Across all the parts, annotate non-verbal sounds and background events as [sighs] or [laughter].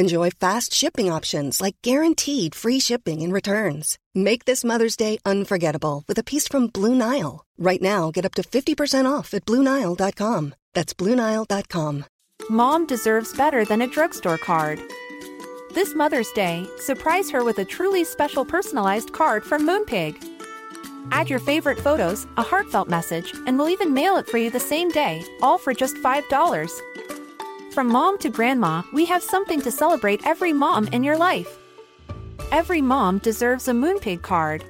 Enjoy fast shipping options like guaranteed free shipping and returns. Make this Mother's Day unforgettable with a piece from Blue Nile. Right now, get up to 50% off at BlueNile.com. That's BlueNile.com. Mom deserves better than a drugstore card. This Mother's Day, surprise her with a truly special personalized card from Moonpig. Add your favorite photos, a heartfelt message, and we'll even mail it for you the same day, all for just $5. From mom to grandma, we have something to celebrate every mom in your life. Every mom deserves a Moonpig card.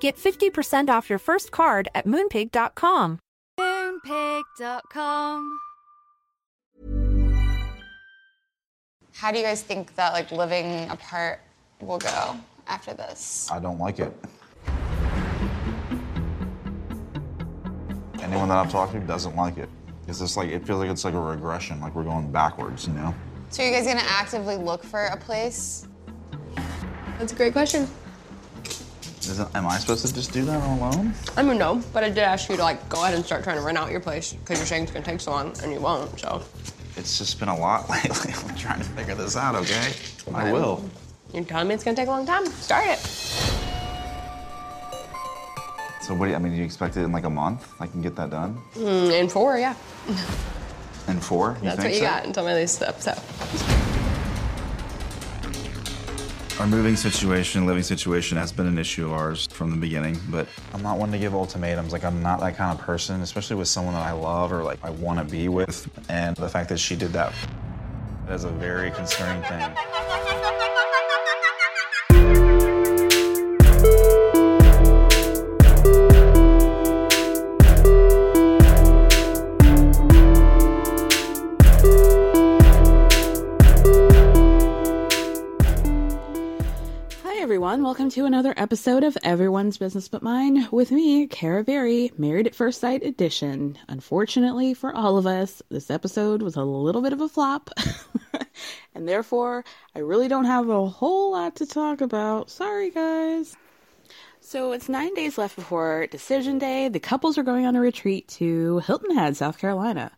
Get 50% off your first card at moonpig.com. Moonpig.com. How do you guys think that like living apart will go after this? I don't like it. Anyone that I've talked to doesn't like it. It's just like it feels like it's like a regression, like we're going backwards, you know? So are you guys gonna actively look for a place? That's a great question. Isn't, am I supposed to just do that alone? I mean, no, but I did ask you to like go ahead and start trying to rent out your place because you're saying it's gonna take so long and you won't. So It's just been a lot [laughs] lately. I'm trying to figure this out, okay? I will. you're telling me it's gonna take a long time. Start it. So what do you, I mean, do you expect it in like a month? I can get that done? Mm, in four, yeah. In four? You That's think what you so? got until my lease up. So Our moving situation, living situation has been an issue of ours from the beginning, but I'm not one to give ultimatums. Like, I'm not that kind of person, especially with someone that I love or like I want to be with. And the fact that she did that is a very concerning thing. Everyone. Welcome to another episode of Everyone's Business But Mine with me, Kara Berry, Married at First Sight edition. Unfortunately for all of us, this episode was a little bit of a flop, [laughs] and therefore, I really don't have a whole lot to talk about. Sorry, guys. So it's nine days left before decision day. The couples are going on a retreat to Hilton Head, South Carolina.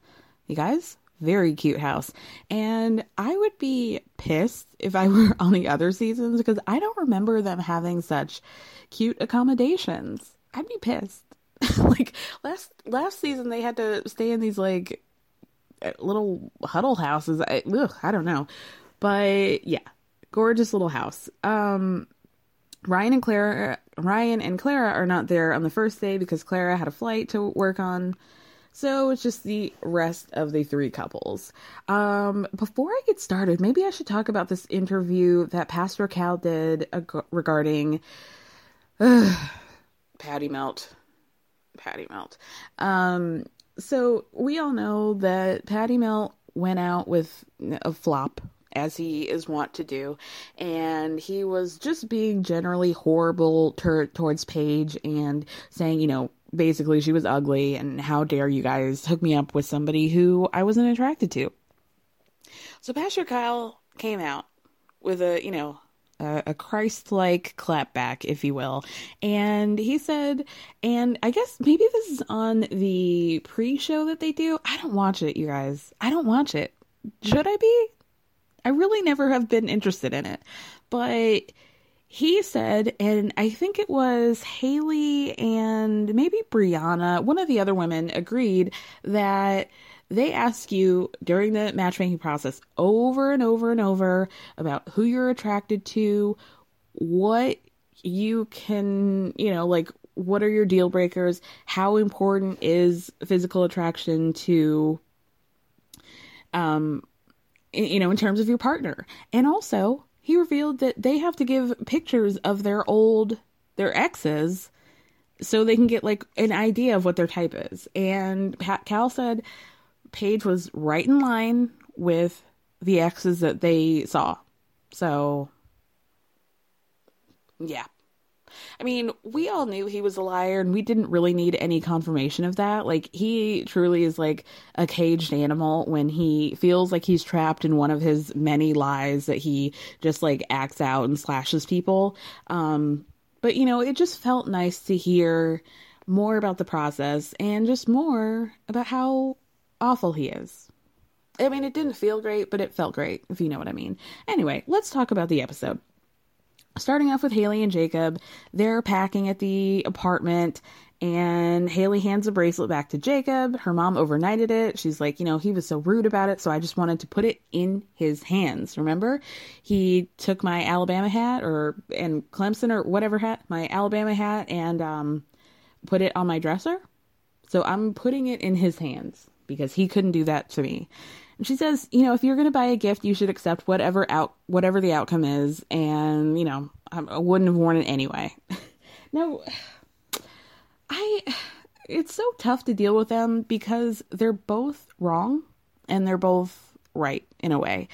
You guys, very cute house. And I would be pissed if I [laughs] were on the other seasons because I don't remember them having such cute accommodations. I'd be pissed. [laughs] like last last season they had to stay in these like uh, little huddle houses. I, ugh, I don't know. But yeah, gorgeous little house. Um Ryan and Clara Ryan and Clara are not there on the first day because Clara had a flight to work on. So it's just the rest of the three couples. Um, before I get started, maybe I should talk about this interview that Pastor Cal did ag- regarding uh, Patty Melt. Patty Melt. Um, so we all know that Patty Melt went out with a flop as he is wont to do, and he was just being generally horrible ter- towards Paige and saying, you know, basically she was ugly and how dare you guys hook me up with somebody who I wasn't attracted to. So Pastor Kyle came out with a, you know, a, a Christ-like clapback, if you will, and he said, and I guess maybe this is on the pre-show that they do. I don't watch it, you guys. I don't watch it. Should I be? I really never have been interested in it, but he said, and I think it was Haley and maybe Brianna, one of the other women agreed that they ask you during the matchmaking process over and over and over about who you're attracted to, what you can, you know, like what are your deal breakers, how important is physical attraction to um you know, in terms of your partner. And also, he revealed that they have to give pictures of their old their exes so they can get like an idea of what their type is. And Pat Cal said Paige was right in line with the exes that they saw. So, yeah. I mean, we all knew he was a liar and we didn't really need any confirmation of that. Like, he truly is like a caged animal when he feels like he's trapped in one of his many lies that he just like acts out and slashes people. Um, but you know, it just felt nice to hear more about the process and just more about how awful he is. I mean, it didn't feel great, but it felt great, if you know what I mean. Anyway, let's talk about the episode. Starting off with Haley and Jacob, they're packing at the apartment, and Haley hands a bracelet back to Jacob. Her mom overnighted it. She's like, you know, he was so rude about it, so I just wanted to put it in his hands. Remember? He took my Alabama hat or and Clemson or whatever hat, my Alabama hat and um put it on my dresser. So I'm putting it in his hands because he couldn't do that to me. She says, you know, if you're going to buy a gift, you should accept whatever out whatever the outcome is, and you know, I, wouldn't have worn it anyway. [laughs] now, I it's so tough to deal with them because they're both wrong and they're both right in a way.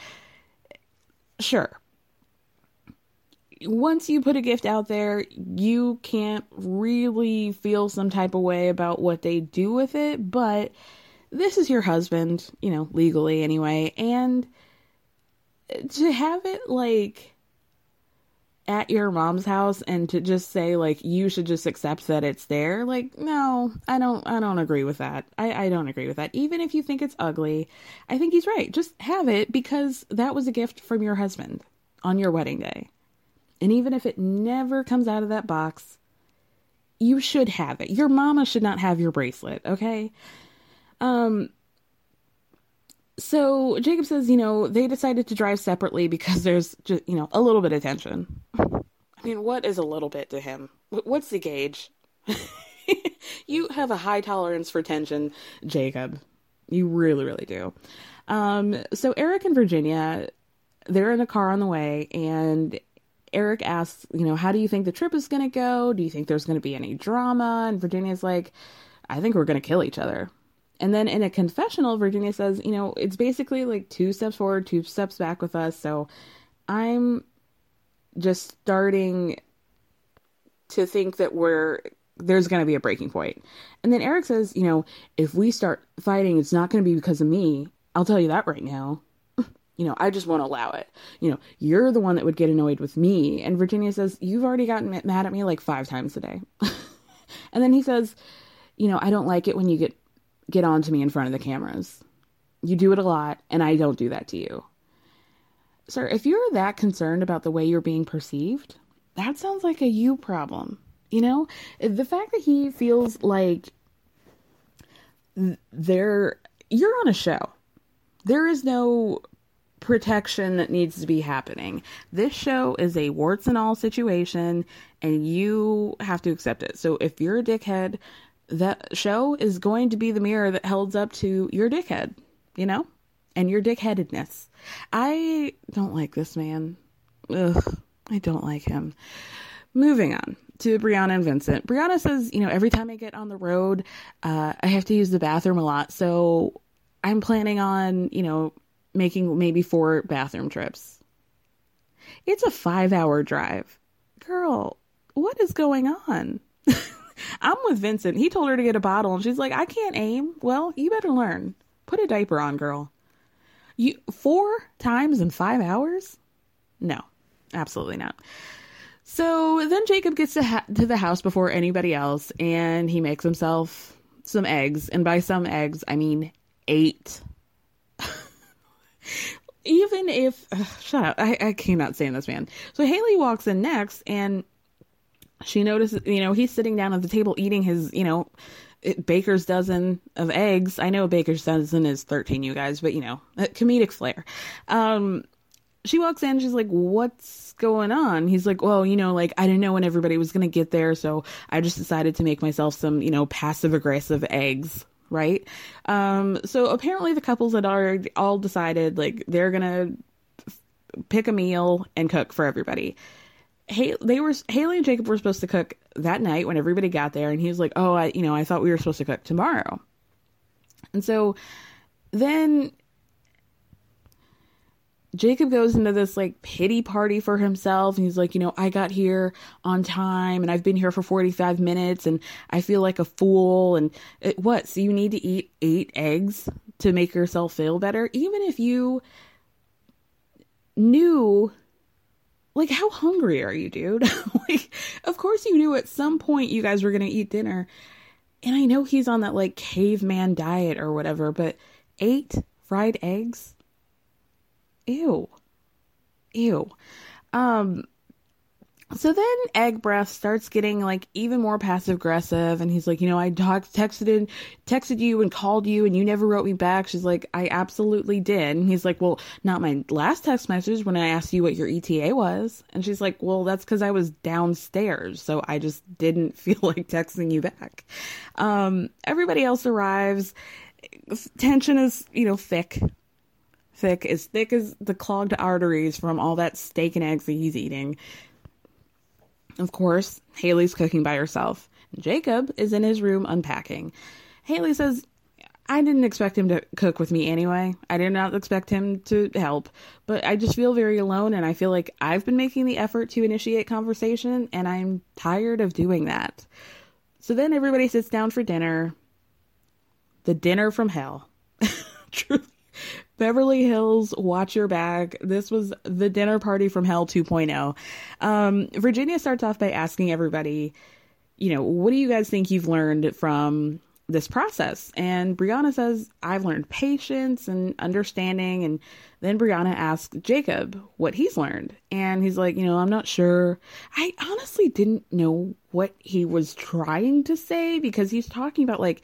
Sure. Once you put a gift out there, you can't really feel some type of way about what they do with it, but this is your husband, you know, legally anyway, and to have it like at your mom's house and to just say like you should just accept that it's there like no i don't i don't agree with that. I i don't agree with that. Even if you think it's ugly i think he's right. Just have it because that was a gift from your husband on your wedding day. And even if it never comes out of that box you should have it. Your mama should not have your bracelet okay um so Jacob says, you know, they decided to drive separately because there's just, you know, a little bit of tension. I mean, what is a little bit to him? What's the gauge? [laughs] you have a high tolerance for tension, Jacob. You really, really do. Um, so Eric and Virginia, they're in a car on the way, and Eric asks, you know, how do you think the trip is going to go? Do you think there's going to be any drama? And Virginia's like, I think we're going to kill each other. And then in a confessional, Virginia says, you know, it's basically like two steps forward, two steps back with us. So I'm just starting to think that we're there's going to be a breaking point. And then Eric says, you know, if we start fighting, it's not going to be because of me. I'll tell you that right now. [laughs] you know, I just won't allow it. You know, you're the one that would get annoyed with me. And Virginia says, you've already gotten mad at me like five times today. [laughs] and then he says, you know, I don't like it when you get get on to me in front of the cameras. You do it a lot, and I don't do that to you. Sir, if you're that concerned about the way you're being perceived, that sounds like a you problem. You know, the fact that he feels like there, you're on a show. There is no protection that needs to be happening. This show is a warts and all situation, and you have to accept it. So if you're a dickhead, that show is going to be the mirror that holds up to your dickhead, you know, and your dickheadedness. I don't like this man. Ugh, I don't like him. Moving on to Brianna and Vincent. Brianna says, you know, every time I get on the road, uh, I have to use the bathroom a lot. So I'm planning on, you know, making maybe four bathroom trips. It's a five hour drive. Girl, what is going on? [laughs] I'm with Vincent. He told her to get a bottle, and she's like, I can't aim. Well, you better learn. Put a diaper on, girl. You four times in five hours? No, absolutely not. So then Jacob gets to, ha- to the house before anybody else, and he makes himself some eggs. And by some eggs, I mean eight. [laughs] Even if, ugh, shut up, I, I cannot stand this man. So Haley walks in next, and she notices, you know, he's sitting down at the table eating his, you know, baker's dozen of eggs. I know a baker's dozen is 13, you guys, but you know, comedic flair. Um, she walks in, she's like, What's going on? He's like, Well, you know, like, I didn't know when everybody was going to get there, so I just decided to make myself some, you know, passive aggressive eggs, right? Um, so apparently the couples had already all decided, like, they're going to pick a meal and cook for everybody. Hey, they were Haley and Jacob were supposed to cook that night when everybody got there, and he was like, "Oh, I, you know, I thought we were supposed to cook tomorrow." And so then Jacob goes into this like pity party for himself. And he's like, you know, I got here on time and I've been here for 45 minutes and I feel like a fool. And it, what? So you need to eat eight eggs to make yourself feel better? Even if you knew, like, how hungry are you, dude? [laughs] like, of course you knew at some point you guys were going to eat dinner. And I know he's on that like caveman diet or whatever, but eight fried eggs? ew ew um so then egg breath starts getting like even more passive aggressive and he's like you know i texted and texted you and called you and you never wrote me back. She's like i absolutely did. And he's like well not my last text message when i asked you what your eta was. And she's like well that's because i was downstairs so i just didn't [laughs] feel like texting you back. Um everybody else arrives. Tension is you know thick. Thick, as thick as the clogged arteries from all that steak and eggs that he's eating. Of course, Haley's cooking by herself. Jacob is in his room unpacking. Haley says, I didn't expect him to cook with me anyway. I did not expect him to help, but I just feel very alone and I feel like I've been making the effort to initiate conversation and I'm tired of doing that. So then everybody sits down for dinner. The dinner from hell. [laughs] Truly Beverly Hills, watch your back. This was the dinner party from hell 2.0. Um, Virginia starts off by asking everybody, you know, what do you guys think you've learned from this process? And Brianna says, I've learned patience and understanding. And then Brianna asks Jacob what he's learned. And he's like, you know, I'm not sure. I honestly didn't know what he was trying to say because he's talking about like,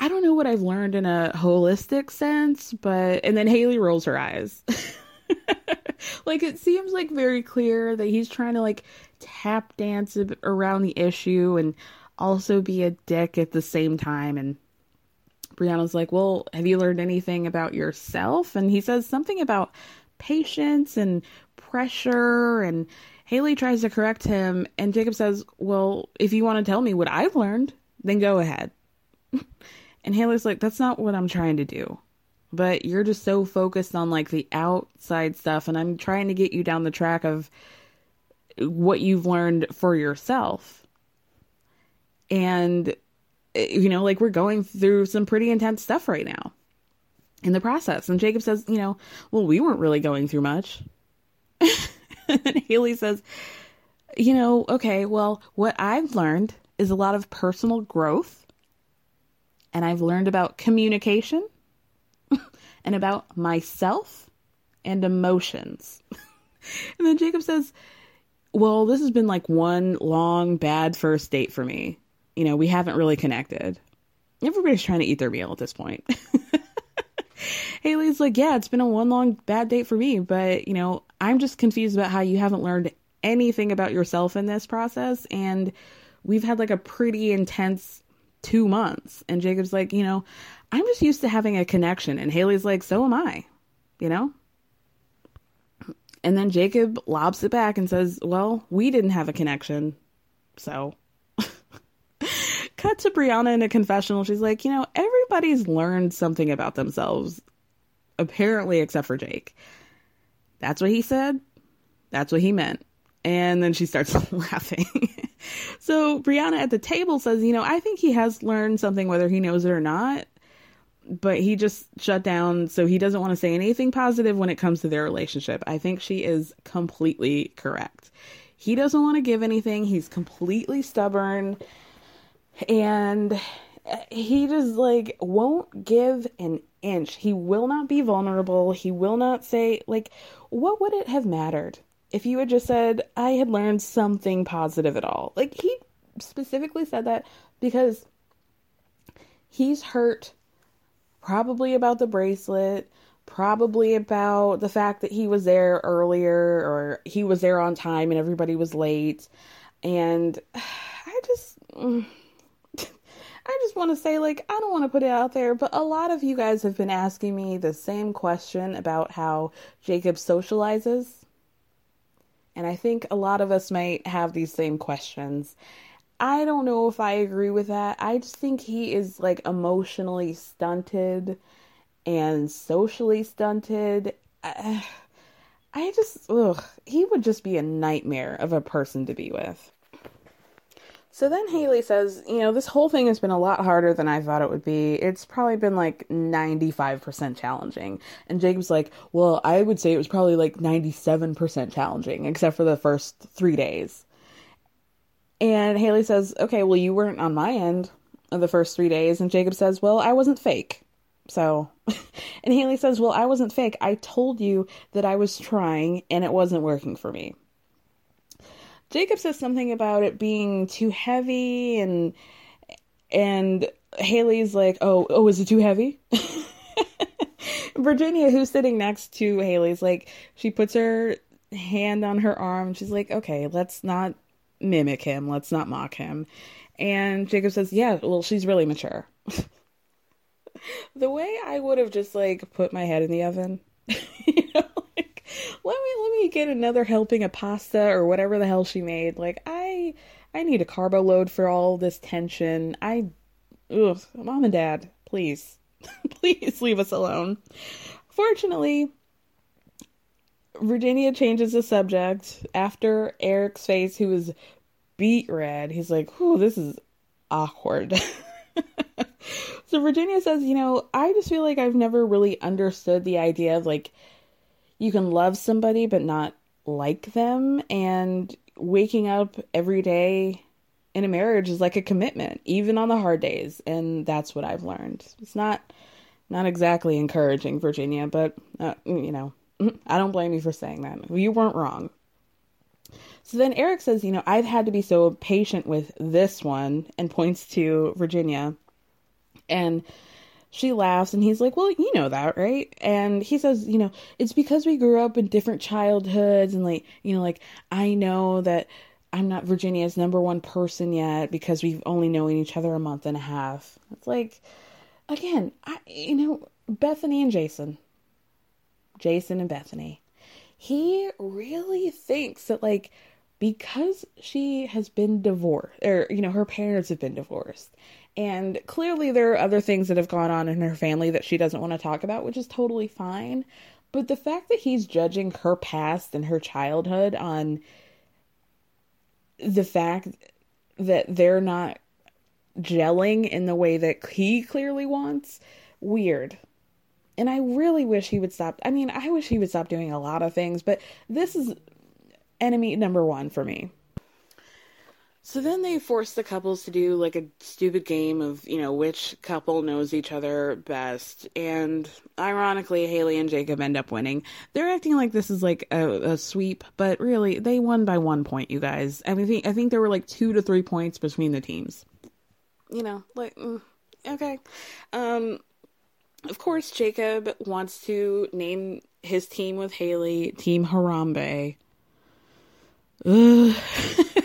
I don't know what I've learned in a holistic sense, but and then Haley rolls her eyes. [laughs] like it seems like very clear that he's trying to like tap dance around the issue and also be a dick at the same time and Brianna's like, "Well, have you learned anything about yourself?" And he says something about patience and pressure and Haley tries to correct him and Jacob says, "Well, if you want to tell me what I've learned, then go ahead." [laughs] And Haley's like, that's not what I'm trying to do. But you're just so focused on like the outside stuff. And I'm trying to get you down the track of what you've learned for yourself. And, eh, you know, like we're going through some pretty intense stuff right now in the process. And Jacob says, you know, well, we weren't really going through much. [laughs] and Haley says, you know, okay, well, what I've learned is a lot of personal growth and I've learned about communication [laughs] and about myself and emotions. [laughs] and then Jacob says, Well, this has been like one long bad first date for me. You know, we haven't really connected. Everybody's trying to eat their meal at this point. [laughs] Haley's like, Yeah, it's been a one long bad date for me, but, you know, I'm just confused about how you haven't learned anything about yourself in this process. And we've had like a pretty intense two months. And Jacob's like, you know, I'm just used to having a connection. And Haley's like, so am I, you know? And then Jacob lobs it back and says, well, we didn't have a connection. So. [laughs] Cut to Brianna in a confessional. She's like, you know, everybody's learned something about themselves, apparently, except for Jake. That's what he said. That's what he meant. And then she starts [laughs] laughing. so Brianna at the table says, you know, I think he has learned something whether he knows it or not, but he just shut down. So he doesn't want to say anything positive when it comes to their relationship. I think she is completely correct. He doesn't want to give anything. He's completely stubborn. And he just like won't give an inch. He will not be vulnerable. He will not say, like, what would it have mattered? If you had just said, I had learned something positive at all. Like, he specifically said that because he's hurt probably about the bracelet, probably about the fact that he was there earlier or he was there on time and everybody was late. And [sighs] I just. [sighs] I just want to say, like, I don't want to put it out there, but a lot of you guys have been asking me the same question about how Jacob socializes. And I think a lot of us might have these same questions. I don't know if I agree with that. I just think he is like emotionally stunted and socially stunted. [sighs] I, just, ugh, he would just be a nightmare of a person to be with. So then Haley says, you know, this whole thing has been a lot harder than I thought it would be. It's probably been like 95% challenging. And Jacob's like, well, I would say it was probably like 97% challenging, except for the first three days. And Haley says, okay, well, you weren't on my end of the first three days. And Jacob says, well, I wasn't fake. So, [laughs] and Haley says, well, I wasn't fake. I told you that I was trying and it wasn't working for me. Jacob says something about it being too heavy and and Haley's like, "Oh, oh, is it too heavy?" [laughs] Virginia, who's sitting next to Haley's like, she puts her hand on her arm. She's like, "Okay, let's not mimic him. Let's not mock him." And Jacob says, "Yeah, well, she's really mature." [laughs] the way I would have just like put my head in the oven, [laughs] you know, let me let me get another helping of pasta or whatever the hell she made. Like I I need a carbo load for all this tension. I ugh, mom and dad, please. [laughs] please leave us alone. Fortunately, Virginia changes the subject after Eric's face, who is beet red. He's like, "Whew, this is awkward." [laughs] so Virginia says, "You know, I just feel like I've never really understood the idea of like you can love somebody but not like them and waking up every day in a marriage is like a commitment even on the hard days and that's what i've learned. It's not not exactly encouraging virginia but uh, you know [laughs] i don't blame you for saying that. You weren't wrong. So then eric says you know i've had to be so patient with this one and points to virginia and she laughs and he's like, Well, you know that, right? And he says, You know, it's because we grew up in different childhoods and like, you know, like I know that I'm not Virginia's number one person yet because we've only known each other a month and a half. It's like, again, I, you know, Bethany and Jason, Jason and Bethany, he really thinks that like because she has been divorced or you know her parents have been divorced and clearly, there are other things that have gone on in her family that she doesn't want to talk about, which is totally fine. But the fact that he's judging her past and her childhood on the fact that they're not gelling in the way that he clearly wants, weird. And I really wish he would stop. I mean, I wish he would stop doing a lot of things, but this is enemy number one for me. So then they force the couples to do like a stupid game of, you know, which couple knows each other best. And ironically, Haley and Jacob end up winning. They're acting like this is like a, a sweep, but really, they won by one point, you guys. I mean, I think there were like two to three points between the teams. You know, like, mm, okay. Um, of course, Jacob wants to name his team with Haley Team Harambe. Ugh. [laughs]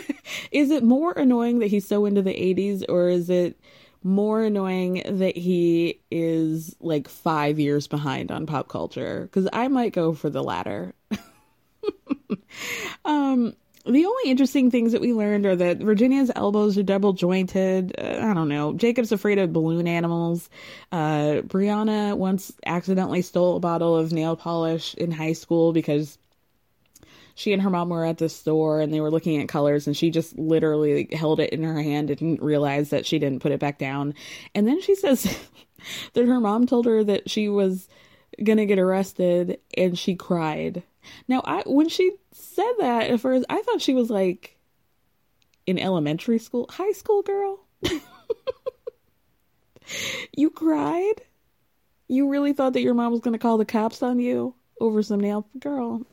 is it more annoying that he's so into the 80s or is it more annoying that he is like five years behind on pop culture? Because I might go for the latter. [laughs] um, the only interesting things that we learned are that Virginia's elbows are double jointed. Uh, I don't know. Jacob's afraid of balloon animals. Uh, Brianna once accidentally stole a bottle of nail polish in high school because she and her mom were at the store and they were looking at colors and she just literally held it in her hand and didn't realize that she didn't put it back down. And then she says [laughs] that her mom told her that she was gonna get arrested and she cried. Now I when she said that at first I thought she was like in elementary school, high school girl. [laughs] you cried? You really thought that your mom was going to call the cops on you over some nail girl? [laughs]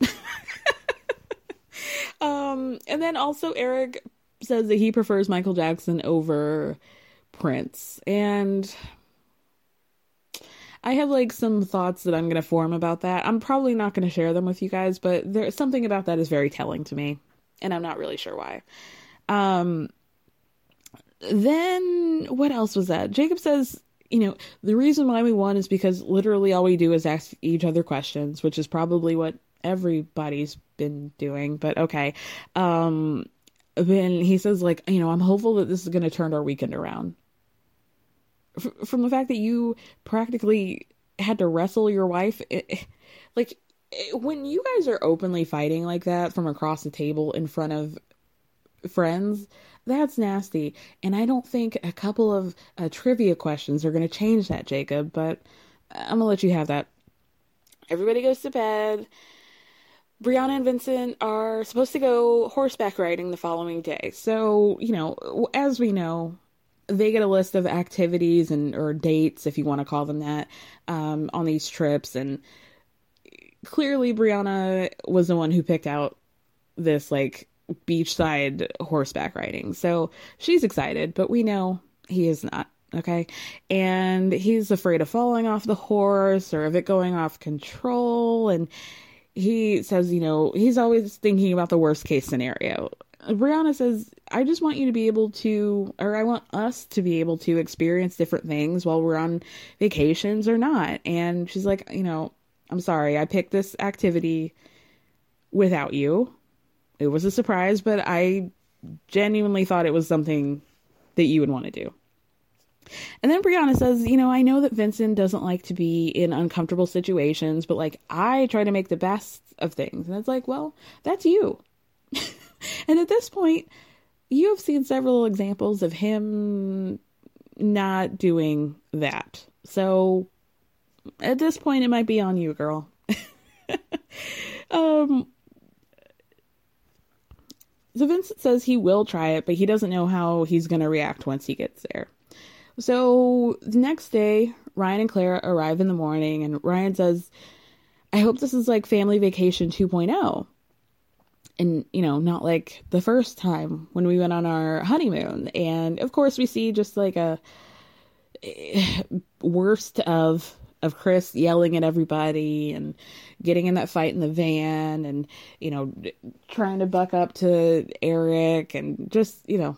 Um, and then also Eric says that he prefers Michael Jackson over Prince. And I have like some thoughts that I'm going to form about that. I'm probably not going to share them with you guys, but there's something about that is very telling to me, and I'm not really sure why. Um, then what else was that? Jacob says, you know, the reason why we won is because literally all we do is ask each other questions, which is probably what everybody's been doing, but okay. Um, then he says, like, you know, I'm hopeful that this is going to turn our weekend around. F- from the fact that you practically had to wrestle your wife, it, like, it, when you guys are openly fighting like that from across the table in front of friends, that's nasty. And I don't think a couple of uh, trivia questions are going to change that, Jacob, but I'm going to let you have that. Everybody goes to bed. Brianna and Vincent are supposed to go horseback riding the following day. So, you know, as we know, they get a list of activities and or dates, if you want to call them that, um, on these trips. And clearly, Brianna was the one who picked out this like beachside horseback riding. So she's excited, but we know he is not. Okay. And he's afraid of falling off the horse or of it going off control. And he says, you know, he's always thinking about the worst case scenario. Brianna says, I just want you to be able to, or I want us to be able to experience different things while we're on vacations or not. And she's like, you know, I'm sorry, I picked this activity without you. It was a surprise, but I genuinely thought it was something that you would want to do. And then Brianna says, You know, I know that Vincent doesn't like to be in uncomfortable situations, but like I try to make the best of things. And it's like, Well, that's you. [laughs] and at this point, you have seen several examples of him not doing that. So at this point, it might be on you, girl. [laughs] um, so Vincent says he will try it, but he doesn't know how he's going to react once he gets there. So the next day, Ryan and Clara arrive in the morning, and Ryan says, I hope this is like family vacation 2.0. And, you know, not like the first time when we went on our honeymoon. And of course, we see just like a eh, worst of of Chris yelling at everybody and getting in that fight in the van and you know trying to buck up to Eric and just you know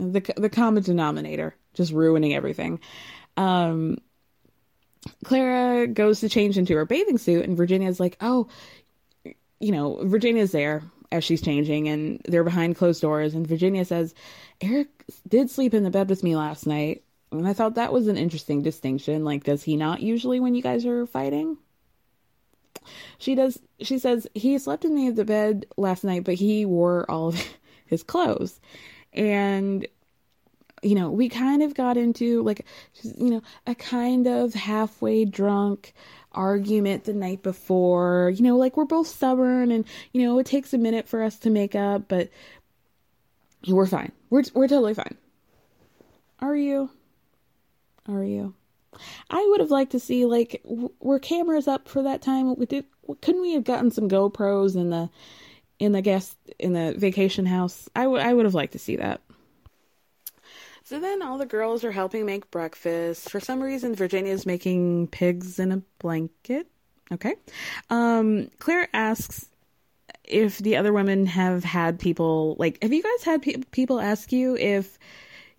the the common denominator just ruining everything. Um, Clara goes to change into her bathing suit and Virginia's like, "Oh, you know, Virginia's there as she's changing and they're behind closed doors and Virginia says, "Eric did sleep in the bed with me last night." And I thought that was an interesting distinction. Like, does he not usually when you guys are fighting? She does. She says he slept in the bed last night, but he wore all of [laughs] his clothes, and you know we kind of got into like you know a kind of halfway drunk argument the night before. You know, like we're both stubborn, and you know it takes a minute for us to make up, but we're fine. We're we're totally fine. Are you? Are you? I would have liked to see like w- were cameras up for that time? We did, couldn't we have gotten some GoPros in the in the guest in the vacation house? I would I would have liked to see that. So then all the girls are helping make breakfast. For some reason, Virginia's making pigs in a blanket. Okay. Um, Claire asks if the other women have had people like have you guys had pe- people ask you if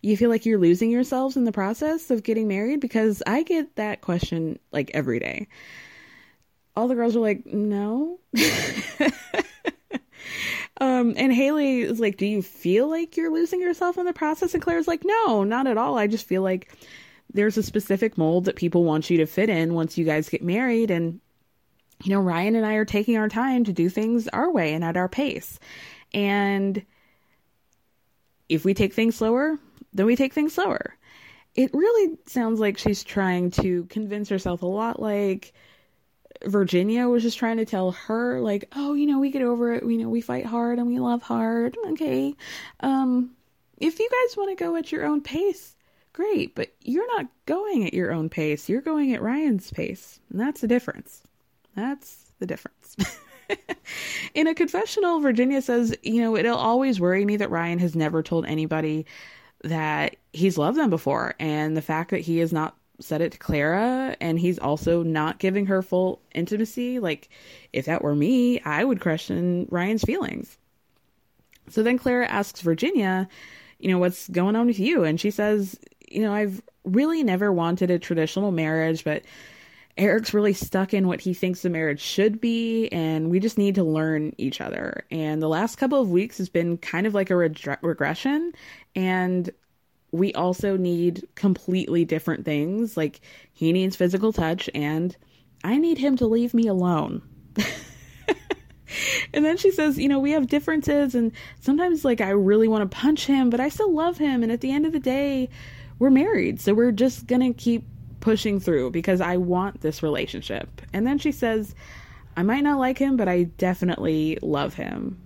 you feel like you're losing yourselves in the process of getting married? Because I get that question like every day. All the girls are like, no. [laughs] um, and Haley is like, do you feel like you're losing yourself in the process? And Claire's like, no, not at all. I just feel like there's a specific mold that people want you to fit in once you guys get married. And, you know, Ryan and I are taking our time to do things our way and at our pace. And if we take things slower, then we take things slower. It really sounds like she's trying to convince herself a lot like Virginia was just trying to tell her, like, oh, you know, we get over it. You know, we fight hard and we love hard. Okay. Um, if you guys want to go at your own pace, great, but you're not going at your own pace. You're going at Ryan's pace. And that's the difference. That's the difference. [laughs] In a confessional, Virginia says, you know, it'll always worry me that Ryan has never told anybody that he's loved them before and the fact that he is not said it to Clara, and he's also not giving her full intimacy. Like, if that were me, I would question Ryan's feelings. So then Clara asks Virginia, you know, what's going on with you? And she says, you know, I've really never wanted a traditional marriage, but Eric's really stuck in what he thinks the marriage should be, and we just need to learn each other. And the last couple of weeks has been kind of like a regression, and we also need completely different things. Like, he needs physical touch, and I need him to leave me alone. [laughs] and then she says, you know, we have differences, and sometimes, like, I really want to punch him, but I still love him. And at the end of the day, we're married, so we're just gonna keep pushing through because I want this relationship. And then she says, I might not like him, but I definitely love him.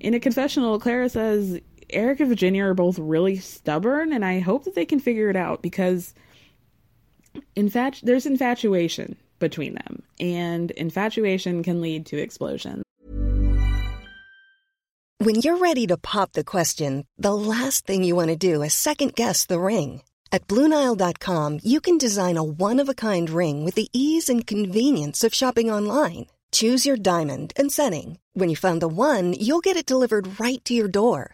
In a confessional, Clara says, Eric and Virginia are both really stubborn, and I hope that they can figure it out because infatu- there's infatuation between them, and infatuation can lead to explosions. When you're ready to pop the question, the last thing you want to do is second guess the ring at Bluenile.com, you can design a one of a kind ring with the ease and convenience of shopping online. Choose your diamond and setting. When you find the one, you'll get it delivered right to your door.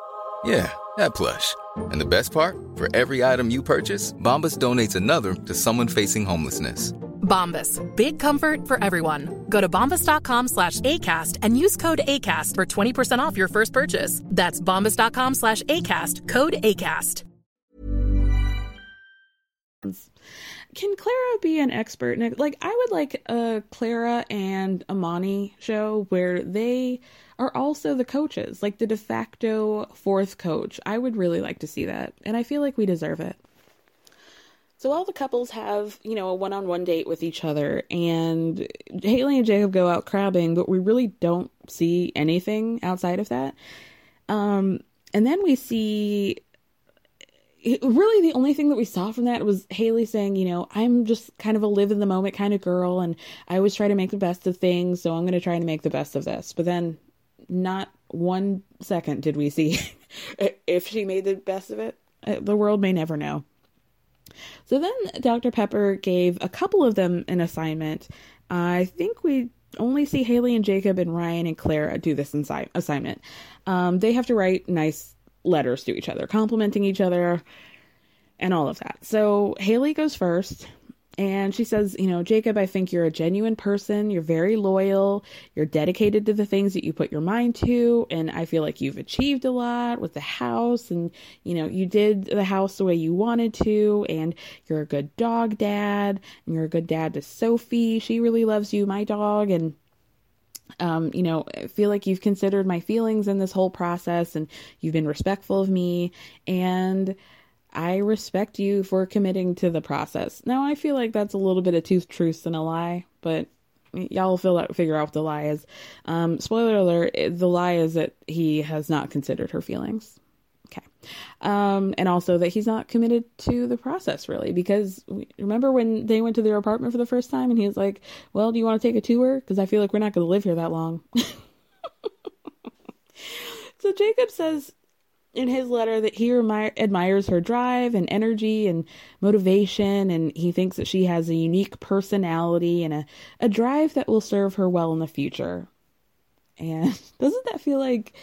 Yeah, that plush. And the best part? For every item you purchase, Bombas donates another to someone facing homelessness. Bombas. Big comfort for everyone. Go to bombas.com slash ACAST and use code ACAST for 20% off your first purchase. That's bombas.com slash ACAST. Code ACAST. can Clara be an expert? Like, I would like a Clara and Amani show where they are also the coaches, like the de facto fourth coach. I would really like to see that, and I feel like we deserve it. So all the couples have, you know, a one-on-one date with each other, and Haley and Jacob go out crabbing, but we really don't see anything outside of that. Um, and then we see really the only thing that we saw from that was Haley saying, you know, I'm just kind of a live in the moment kind of girl and I always try to make the best of things, so I'm going to try to make the best of this. But then not one second did we see [laughs] if she made the best of it. Uh, the world may never know. So then Dr. Pepper gave a couple of them an assignment. Uh, I think we only see Haley and Jacob and Ryan and Clara do this insi- assignment. Um, they have to write nice letters to each other, complimenting each other, and all of that. So Haley goes first. And she says, You know, Jacob, I think you're a genuine person. You're very loyal. You're dedicated to the things that you put your mind to. And I feel like you've achieved a lot with the house. And, you know, you did the house the way you wanted to. And you're a good dog dad. And you're a good dad to Sophie. She really loves you, my dog. And um, you know, I feel like you've considered my feelings in this whole process and you've been respectful of me and I respect you for committing to the process. Now, I feel like that's a little bit of two truths and a lie, but y'all will figure out what the lie is. Um, spoiler alert, the lie is that he has not considered her feelings. Okay. Um, and also that he's not committed to the process really, because remember when they went to their apartment for the first time and he was like, well, do you want to take a tour? Because I feel like we're not going to live here that long. [laughs] so Jacob says in his letter that he admires her drive and energy and motivation, and he thinks that she has a unique personality and a, a drive that will serve her well in the future. And [laughs] doesn't that feel like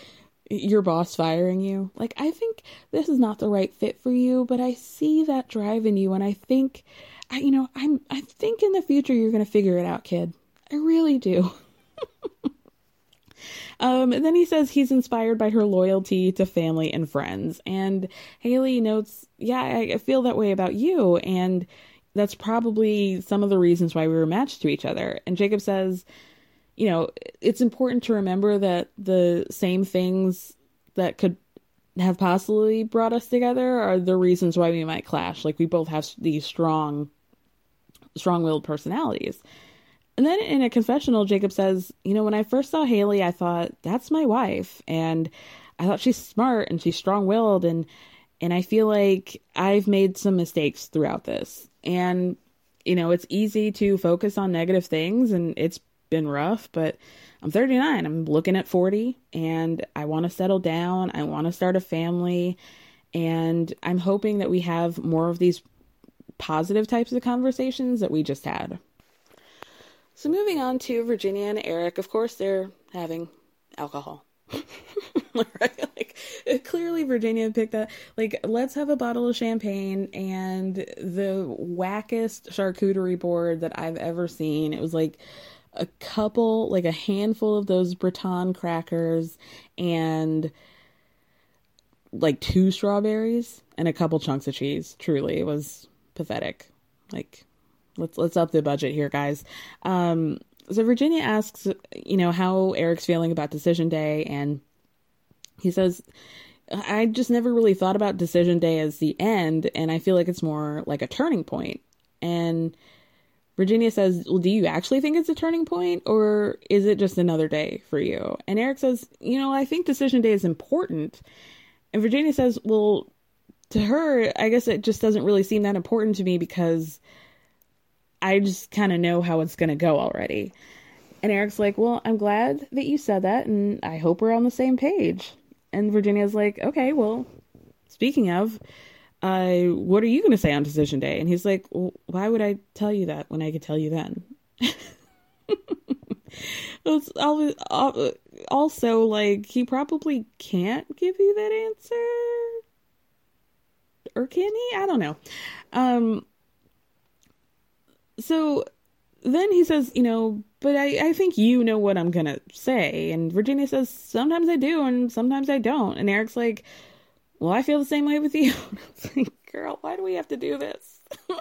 your boss firing you. Like, I think this is not the right fit for you, but I see that drive in you, and I think, I, you know, I'm, I think in the future you're going to figure it out, kid. I really do. [laughs] um, and then he says he's inspired by her loyalty to family and friends. And Haley notes, yeah, I, I feel that way about you. And that's probably some of the reasons why we were matched to each other. And Jacob says, you know, it's important to remember that the same things that could have possibly brought us together are the reasons why we might clash. Like we both have these strong, strong-willed personalities. And then in a confessional, Jacob says, You know, when I first saw Haley, I thought, that's my wife. And I thought she's smart and she's strong willed. And, and I feel like I've made some mistakes throughout this. And, you know, it's easy to focus on negative things and it's been rough, but I'm 39. I'm looking at 40 and I want to settle down. I want to start a family. And I'm hoping that we have more of these positive types of conversations that we just had. So moving on to Virginia and Eric, of course they're having alcohol. [laughs] right? Like clearly Virginia picked that like let's have a bottle of champagne and the wackest charcuterie board that I've ever seen. It was like a couple like a handful of those Breton crackers and like two strawberries and a couple chunks of cheese. Truly, it was pathetic. Like let's let's up the budget here, guys. Um, so Virginia asks, you know, how Eric's feeling about decision day, and he says, I just never really thought about decision day as the end, and I feel like it's more like a turning point. And Virginia says, Well, do you actually think it's a turning point, or is it just another day for you? And Eric says, You know, I think decision day is important. And Virginia says, Well, to her, I guess it just doesn't really seem that important to me because I just kind of know how it's going to go already. And Eric's like, Well, I'm glad that you said that, and I hope we're on the same page. And Virginia's like, Okay, well, speaking of, uh, what are you going to say on decision day? And he's like, well, Why would I tell you that when I could tell you then? [laughs] it's always, also like, he probably can't give you that answer. Or can he? I don't know. Um, so then he says, you know, but I, I think you know what I'm gonna say. And Virginia says, sometimes I do and sometimes I don't. And Eric's like, well, I feel the same way with you. [laughs] it's like, girl, why do we have to do this? [laughs]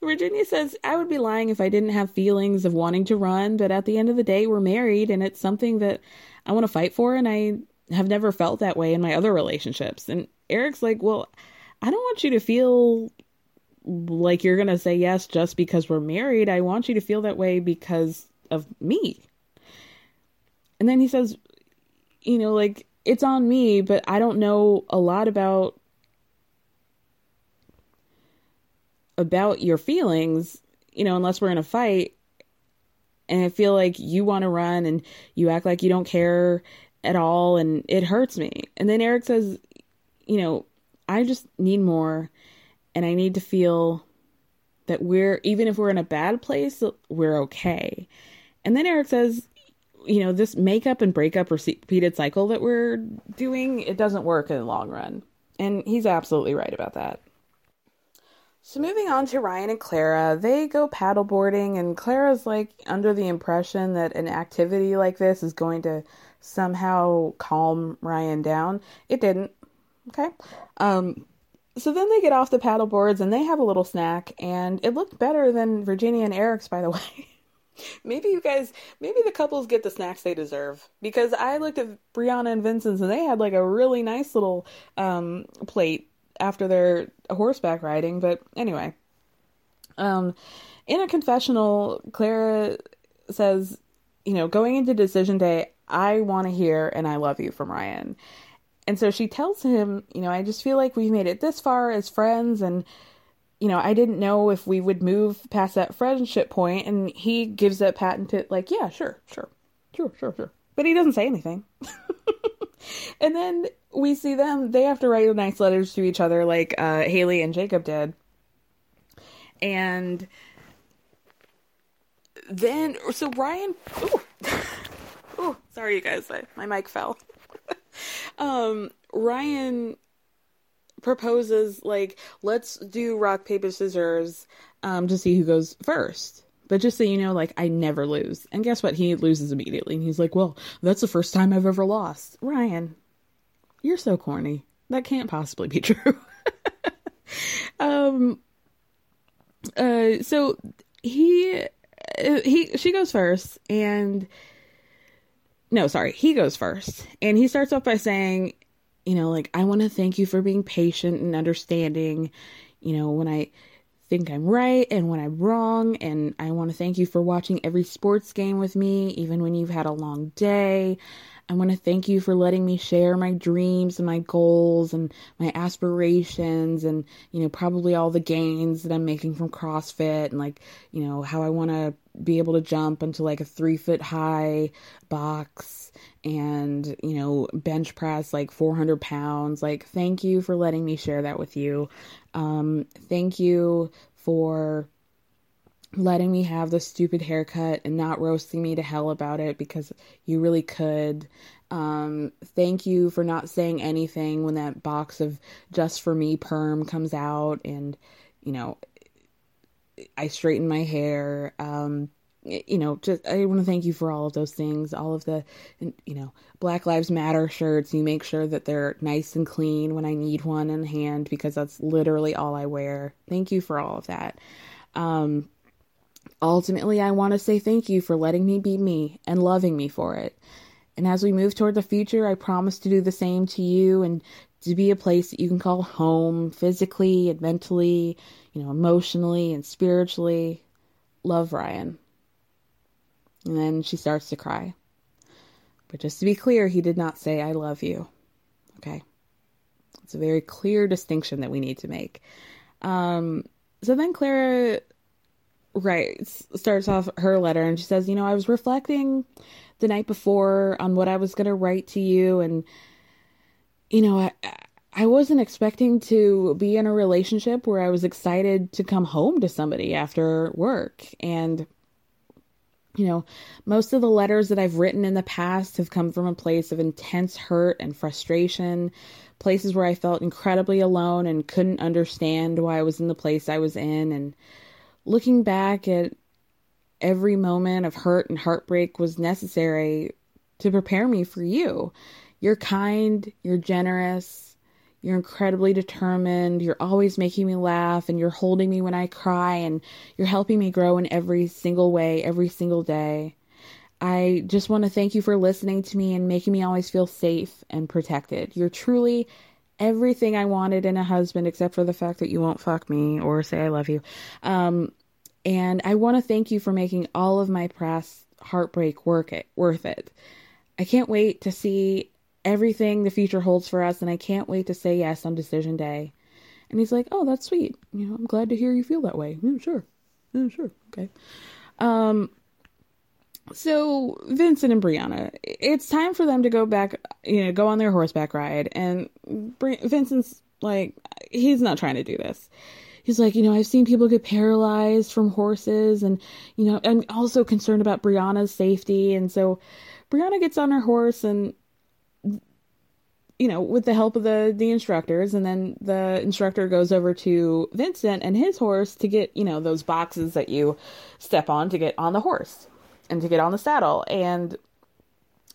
Virginia says, I would be lying if I didn't have feelings of wanting to run, but at the end of the day, we're married and it's something that I want to fight for. And I have never felt that way in my other relationships. And Eric's like, well, I don't want you to feel like you're going to say yes just because we're married. I want you to feel that way because of me. And then he says, you know, like it's on me, but I don't know a lot about about your feelings, you know, unless we're in a fight. And I feel like you want to run and you act like you don't care at all and it hurts me. And then Eric says, you know, I just need more and I need to feel that we're even if we're in a bad place, we're okay. And then Eric says, you know, this makeup and breakup repeated cycle that we're doing, it doesn't work in the long run. And he's absolutely right about that. So moving on to Ryan and Clara, they go paddleboarding and Clara's like under the impression that an activity like this is going to somehow calm Ryan down. It didn't. Okay. Um so then they get off the paddle boards and they have a little snack, and it looked better than Virginia and Eric's, by the [laughs] way. maybe you guys, maybe the couples get the snacks they deserve because I looked at Brianna and Vincent's and they had like a really nice little um, plate after their horseback riding. But anyway, um, in a confessional, Clara says, you know, going into decision day, I want to hear and I love you from Ryan. And so she tells him, you know, I just feel like we've made it this far as friends and you know, I didn't know if we would move past that friendship point and he gives that patented like, yeah, sure, sure. Sure, sure, sure. But he doesn't say anything. [laughs] and then we see them, they have to write nice letters to each other like uh, Haley and Jacob did. And then, so Ryan, ooh [laughs] sorry you guys, my mic fell. [laughs] um, Ryan proposes like let's do rock paper scissors um to see who goes first. But just so you know like i never lose. And guess what? He loses immediately. And he's like well that's the first time i've ever lost. Ryan you're so corny. That can't possibly be [laughs] true. Um uh so he uh, he she goes first and no, sorry, he goes first. And he starts off by saying, you know, like, I want to thank you for being patient and understanding. You know, when I think I'm right and when I'm wrong. And I want to thank you for watching every sports game with me, even when you've had a long day. I want to thank you for letting me share my dreams and my goals and my aspirations and, you know, probably all the gains that I'm making from CrossFit and like, you know, how I want to be able to jump into like a three foot high box and, you know, bench press like 400 pounds. Like, thank you for letting me share that with you. Um, thank you for letting me have the stupid haircut and not roasting me to hell about it because you really could. Um, thank you for not saying anything when that box of just for me perm comes out and, you know, I straighten my hair. Um, you know, just I want to thank you for all of those things, all of the, you know, Black Lives Matter shirts. You make sure that they're nice and clean when I need one in hand because that's literally all I wear. Thank you for all of that. Um, ultimately, I want to say thank you for letting me be me and loving me for it. And as we move toward the future, I promise to do the same to you and to be a place that you can call home physically and mentally, you know, emotionally and spiritually. Love Ryan. And then she starts to cry. But just to be clear, he did not say, I love you. Okay. It's a very clear distinction that we need to make. Um, so then Clara writes, starts off her letter and she says, You know, I was reflecting the night before on what I was going to write to you. And, you know, I, I wasn't expecting to be in a relationship where I was excited to come home to somebody after work. And, you know, most of the letters that I've written in the past have come from a place of intense hurt and frustration, places where I felt incredibly alone and couldn't understand why I was in the place I was in. And looking back at every moment of hurt and heartbreak was necessary to prepare me for you. You're kind, you're generous, you're incredibly determined. You're always making me laugh and you're holding me when I cry and you're helping me grow in every single way, every single day. I just want to thank you for listening to me and making me always feel safe and protected. You're truly everything I wanted in a husband except for the fact that you won't fuck me or say I love you. Um, and I want to thank you for making all of my past heartbreak work it worth it. I can't wait to see everything the future holds for us, and I can't wait to say yes on decision day. And he's like, "Oh, that's sweet. You know, I'm glad to hear you feel that way. Sure, sure, okay." Um, so Vincent and Brianna, it's time for them to go back, you know, go on their horseback ride, and Vincent's like, he's not trying to do this. He's like, you know, I've seen people get paralyzed from horses, and you know, I'm also concerned about Brianna's safety, and so Brianna gets on her horse and you know, with the help of the the instructors, and then the instructor goes over to Vincent and his horse to get, you know, those boxes that you step on to get on the horse and to get on the saddle. And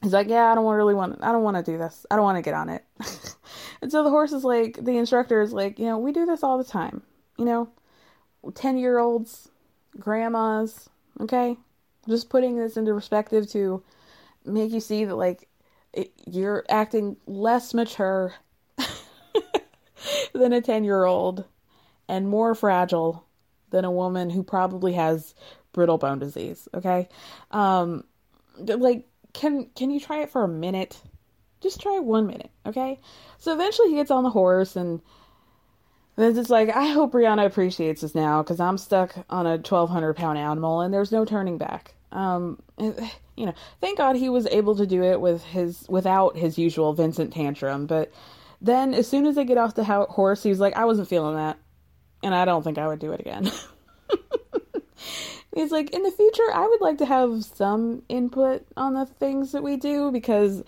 he's like, "Yeah, I don't really want. I don't want to do this. I don't want to get on it." [laughs] and so the horse is like, the instructor is like, you know, we do this all the time. You know, ten year olds, grandmas. Okay, just putting this into perspective to make you see that like you're acting less mature [laughs] than a 10 year old and more fragile than a woman who probably has brittle bone disease okay? Um like can can you try it for a minute? Just try one minute okay? So eventually he gets on the horse and then it's like i hope brianna appreciates this now because i'm stuck on a 1200 pound animal and there's no turning back um you know, thank God he was able to do it with his without his usual Vincent tantrum. But then, as soon as they get off the horse, he's like, "I wasn't feeling that, and I don't think I would do it again." [laughs] he's like, "In the future, I would like to have some input on the things that we do because."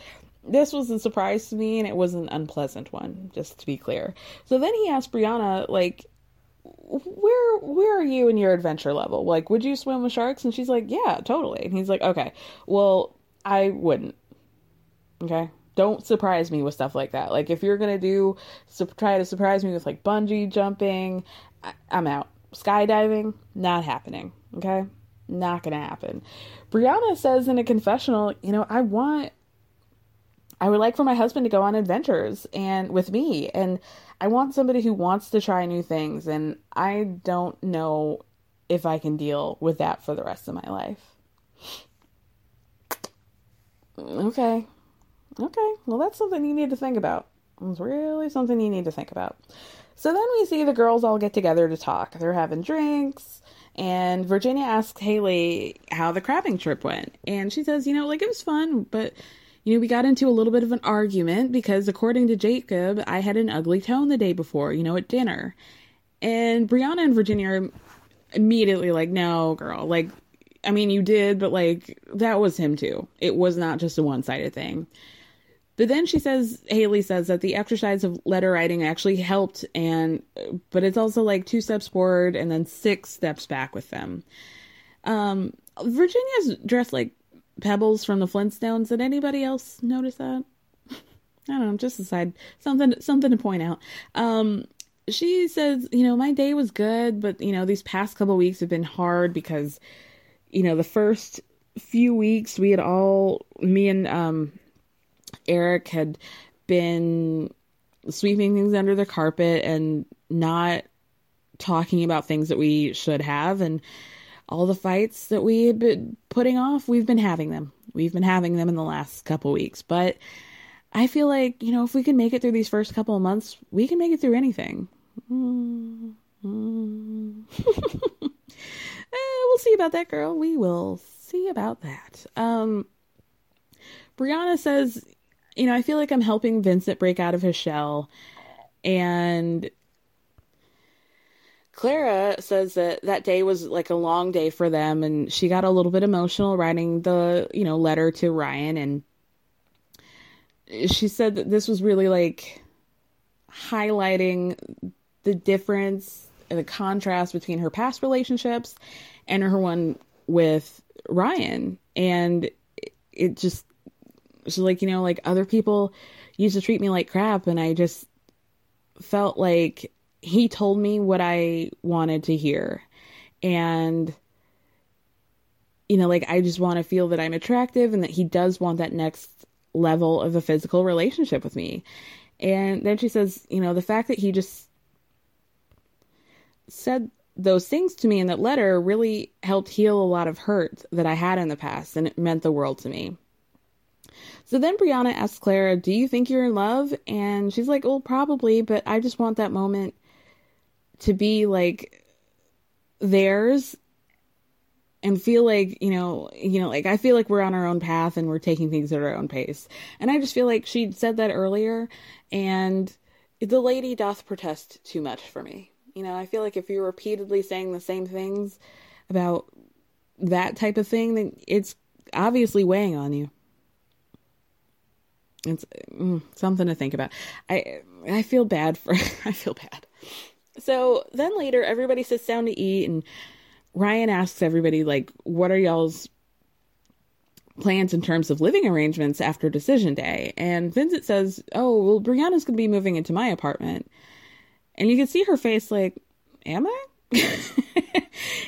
This was a surprise to me, and it was an unpleasant one, just to be clear. So then he asked Brianna, like, where where are you in your adventure level? Like, would you swim with sharks? And she's like, yeah, totally. And he's like, okay, well, I wouldn't. Okay, don't surprise me with stuff like that. Like, if you're gonna do su- try to surprise me with like bungee jumping, I- I'm out. Skydiving, not happening. Okay, not gonna happen. Brianna says in a confessional, you know, I want I would like for my husband to go on adventures and with me and I want somebody who wants to try new things and I don't know if I can deal with that for the rest of my life. Okay. Okay. Well, that's something you need to think about. It's really something you need to think about. So then we see the girls all get together to talk. They're having drinks, and Virginia asks Haley how the crabbing trip went. And she says, you know, like it was fun, but, you know, we got into a little bit of an argument because, according to Jacob, I had an ugly tone the day before, you know, at dinner. And Brianna and Virginia are immediately like, no, girl, like, I mean, you did, but like, that was him too. It was not just a one sided thing. But then she says, Haley says that the exercise of letter writing actually helped, and but it's also like two steps forward and then six steps back with them. Um, Virginia's dressed like Pebbles from the Flintstones. Did anybody else notice that? [laughs] I don't know, just aside something something to point out. Um, she says, you know, my day was good, but you know, these past couple weeks have been hard because, you know, the first few weeks we had all me and um Eric had been sweeping things under the carpet and not talking about things that we should have and all the fights that we had been putting off we've been having them. We've been having them in the last couple weeks. But i feel like you know if we can make it through these first couple of months we can make it through anything. Mm-hmm. [laughs] eh, we'll see about that girl. We will see about that. Um brianna says you know, I feel like I'm helping Vincent break out of his shell. And Clara says that that day was like a long day for them and she got a little bit emotional writing the, you know, letter to Ryan and she said that this was really like highlighting the difference and the contrast between her past relationships and her one with Ryan. And it just she's like, you know, like other people used to treat me like crap, and I just felt like he told me what I wanted to hear. And, you know, like I just want to feel that I'm attractive and that he does want that next level of a physical relationship with me. And then she says, you know, the fact that he just said those things to me in that letter really helped heal a lot of hurt that I had in the past, and it meant the world to me. So then Brianna asks Clara, Do you think you're in love? And she's like, Well, probably, but I just want that moment to be like theirs and feel like, you know, you know, like I feel like we're on our own path and we're taking things at our own pace. And I just feel like she said that earlier and the lady doth protest too much for me. You know, I feel like if you're repeatedly saying the same things about that type of thing, then it's obviously weighing on you it's mm, something to think about. I I feel bad for [laughs] I feel bad. So then later, everybody sits down to eat, and Ryan asks everybody like, "What are y'all's plans in terms of living arrangements after decision day?" And Vincent says, "Oh, well, Brianna's going to be moving into my apartment," and you can see her face like, "Am I?" [laughs]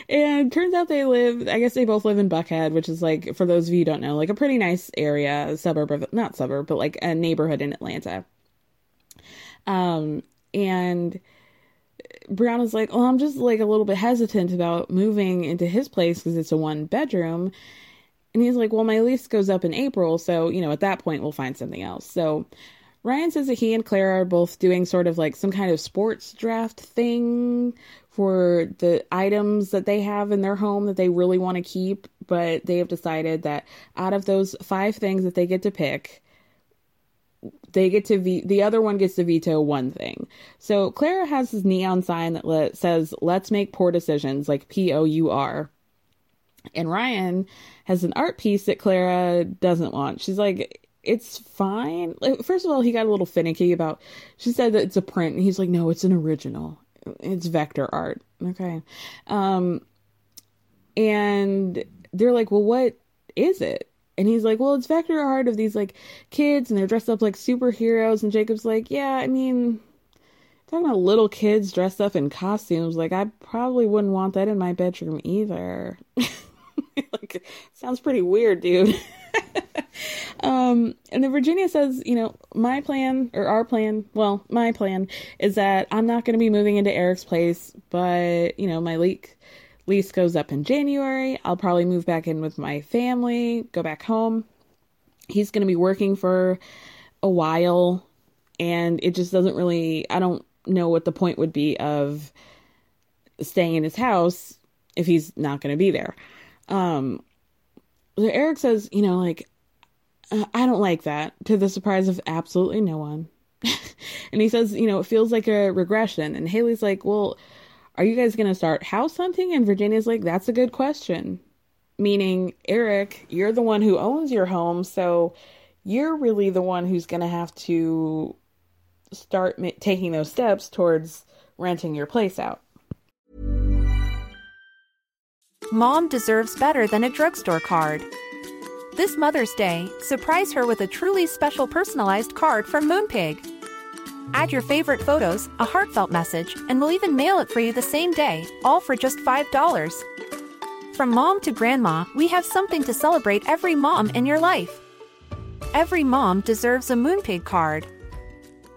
and turns out they live i guess they both live in buckhead which is like for those of you don't know like a pretty nice area suburb of not suburb but like a neighborhood in atlanta um and brianna's like oh i'm just like a little bit hesitant about moving into his place because it's a one bedroom. And he's like well my lease goes up in april so you know at that point we'll find something else. So Ryan says that he and Clara are both doing sort of like some kind of sports draft thing for the items that they have in their home that they really want to keep, but they have decided that out of those five things that they get to pick, they get to ve- the other one gets to veto one thing. So Clara has this neon sign that le- says "Let's make poor decisions," like P O U R. And Ryan has an art piece that Clara doesn't want. She's like, it's fine. First of all, he got a little finicky about. She said that it's a print, and he's like, no, it's an original it's vector art. Okay. Um, and they're like, well, what is it? And he's like, well, it's vector art of these like kids and they're dressed up like superheroes. And Jacob's like, yeah, I mean, talking about little kids dressed up in costumes, like I probably wouldn't want that in my bedroom either. [laughs] like, sounds pretty weird, dude. [laughs] um, and then Virginia says, you know, my plan or our plan, well, my plan is that I'm not going to be moving into Eric's place, but you know, my leak lease goes up in January. I'll probably move back in with my family, go back home. He's going to be working for a while, and it just doesn't really. I don't know what the point would be of staying in his house if he's not going to be there. Um, so Eric says, you know, like, uh, I don't like that, to the surprise of absolutely no one. [laughs] and he says, you know, it feels like a regression. And Haley's like, well, are you guys going to start house hunting? And Virginia's like, that's a good question. Meaning, Eric, you're the one who owns your home, so you're really the one who's going to have to start ma- taking those steps towards renting your place out. Mom deserves better than a drugstore card. This Mother's Day, surprise her with a truly special personalized card from Moonpig. Add your favorite photos, a heartfelt message, and we'll even mail it for you the same day, all for just $5. From mom to grandma, we have something to celebrate every mom in your life. Every mom deserves a Moonpig card.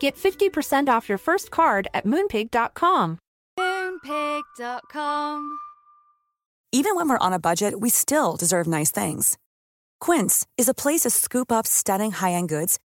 Get 50% off your first card at moonpig.com. Moonpig.com. Even when we're on a budget, we still deserve nice things. Quince is a place to scoop up stunning high end goods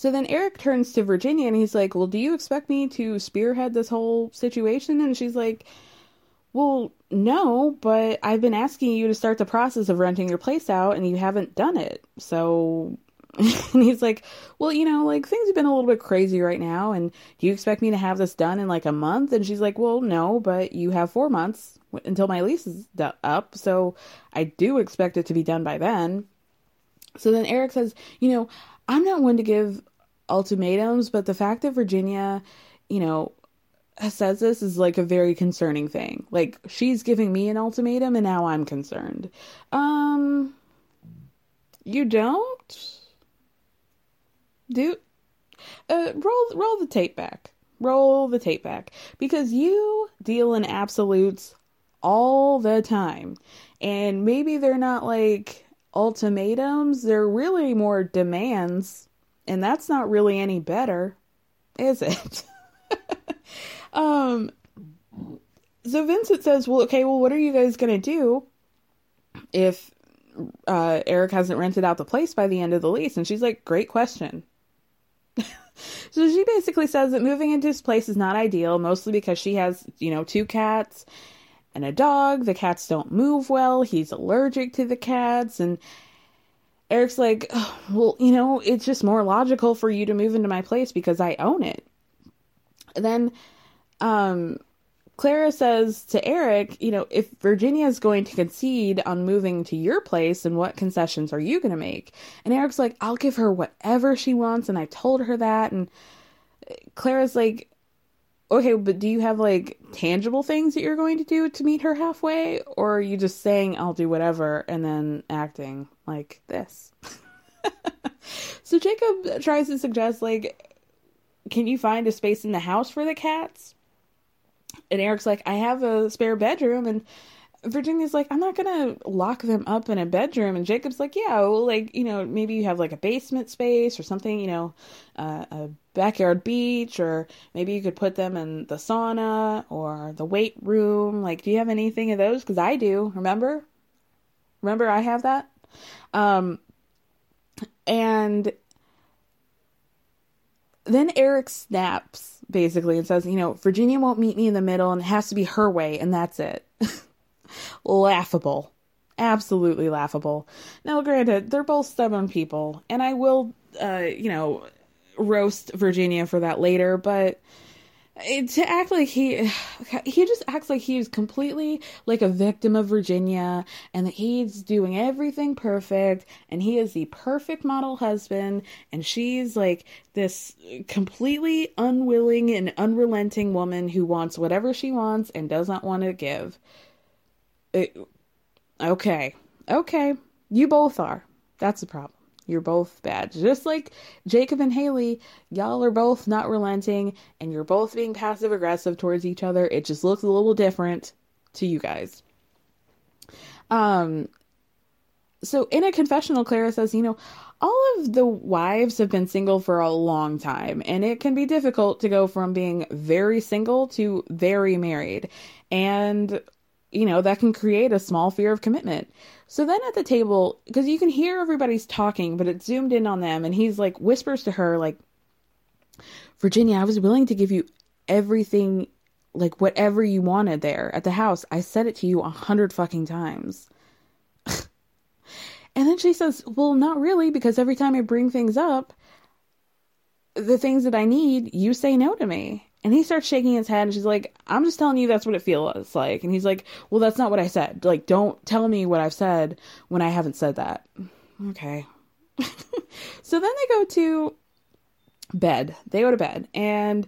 So then Eric turns to Virginia and he's like, "Well, do you expect me to spearhead this whole situation?" And she's like, "Well, no, but I've been asking you to start the process of renting your place out and you haven't done it. So [laughs] and he's like, Well, you know, like things have been a little bit crazy right now. And do you expect me to have this done in like a month? And she's like, Well, no, but you have four months until my lease is up. So I do expect it to be done by then. So then Eric says, You know, I'm not one to give ultimatums, but the fact that Virginia, you know, says this is like a very concerning thing. Like she's giving me an ultimatum and now I'm concerned. Um you don't? do uh, roll roll the tape back. Roll the tape back because you deal in absolutes all the time. And maybe they're not like ultimatums, they're really more demands, and that's not really any better, is it? [laughs] um so Vincent says, "Well, okay, well what are you guys going to do if uh, Eric hasn't rented out the place by the end of the lease?" And she's like, "Great question." [laughs] so she basically says that moving into his place is not ideal, mostly because she has, you know, two cats and a dog. The cats don't move well. He's allergic to the cats. And Eric's like, oh, well, you know, it's just more logical for you to move into my place because I own it. And then, um, Clara says to Eric, you know, if Virginia is going to concede on moving to your place, then what concessions are you going to make? And Eric's like, I'll give her whatever she wants. And I told her that. And Clara's like, okay, but do you have like tangible things that you're going to do to meet her halfway? Or are you just saying, I'll do whatever and then acting like this? [laughs] so Jacob tries to suggest, like, can you find a space in the house for the cats? and Eric's like, I have a spare bedroom, and Virginia's like, I'm not gonna lock them up in a bedroom, and Jacob's like, yeah, well, like you know, maybe you have like a basement space or something, you know, uh, a backyard beach, or maybe you could put them in the sauna or the weight room. Like, do you have anything of those? Because I do. Remember, remember, I have that. Um, and then Eric snaps basically and says, you know, Virginia won't meet me in the middle and it has to be her way and that's it. Laughable. Absolutely laughable. Now, granted, they're both stubborn people and I will, uh, you know, roast Virginia for that later, but to act like he [sighs] he just acts like he's completely like a victim of Virginia and that he's doing everything perfect and he is the perfect model husband and she's like this completely unwilling and unrelenting woman who wants whatever she wants and does not want to give. It, okay. Okay. You both are. That's the problem. You're both bad. Just like Jacob and Haley, y'all are both not relenting and you're both being passive aggressive towards each other. It just looks a little different to you guys. Um so in a confessional Clara says, you know, all of the wives have been single for a long time and it can be difficult to go from being very single to very married. And you know, that can create a small fear of commitment. So then at the table, because you can hear everybody's talking, but it's zoomed in on them, and he's like whispers to her, like, Virginia, I was willing to give you everything, like whatever you wanted there at the house. I said it to you a hundred fucking times. [laughs] and then she says, Well, not really, because every time I bring things up, the things that I need, you say no to me. And he starts shaking his head and she's like, I'm just telling you that's what it feels like. And he's like, Well, that's not what I said. Like, don't tell me what I've said when I haven't said that. Okay. [laughs] so then they go to bed. They go to bed. And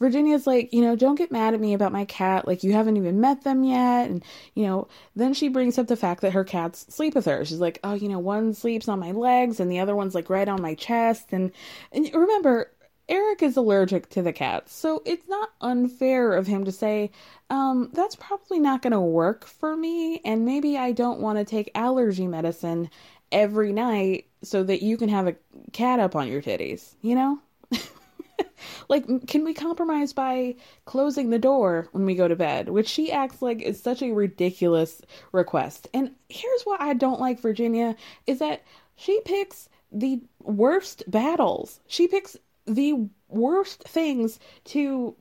Virginia's like, you know, don't get mad at me about my cat. Like, you haven't even met them yet. And, you know, then she brings up the fact that her cats sleep with her. She's like, oh, you know, one sleeps on my legs and the other one's like right on my chest. And, and remember, Eric is allergic to the cats, so it's not unfair of him to say, um, that's probably not going to work for me, and maybe I don't want to take allergy medicine every night so that you can have a cat up on your titties, you know? [laughs] like, can we compromise by closing the door when we go to bed? Which she acts like is such a ridiculous request. And here's what I don't like Virginia is that she picks the worst battles. She picks the worst things to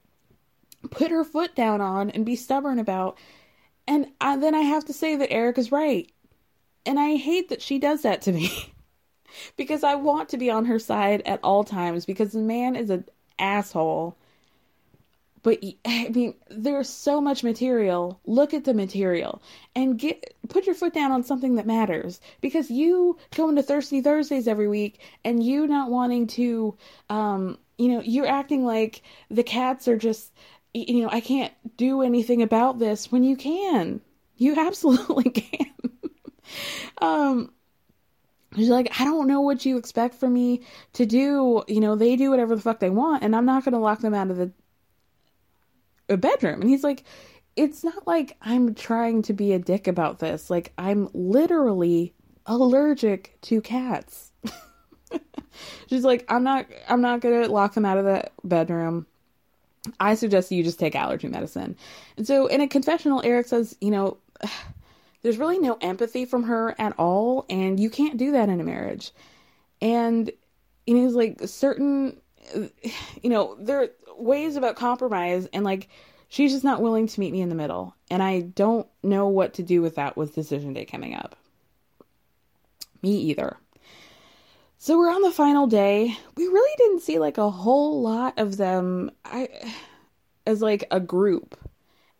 put her foot down on and be stubborn about. And I, then I have to say that Eric is right. And I hate that she does that to me. [laughs] because I want to be on her side at all times because the man is an asshole but [laughs] I mean, there's so much material. Look at the material and get put your foot down on something that matters. Because you going to Thirsty Thursdays every week and you not wanting to, um, you know, you're acting like the cats are just, you know, I can't do anything about this when you can. You [laughs] absolutely can. [laughs] um, She's like, I don't know what you expect from me to do. You know, they do whatever the fuck they want, and I'm not going to lock them out of the a bedroom. And he's like, it's not like I'm trying to be a dick about this. Like, I'm literally allergic to cats. [laughs] She's like, I'm not, I'm not gonna lock him out of the bedroom. I suggest you just take allergy medicine. And so, in a confessional, Eric says, you know, [sighs] there's really no empathy from her at all, and you can't do that in a marriage. And, know, he's like, certain, [sighs] you know, there ways about compromise and like she's just not willing to meet me in the middle. And i don't know what to do with that with decision day coming up. Me either. So we're on the final day. We really didn't see like a whole lot of them i as like a group.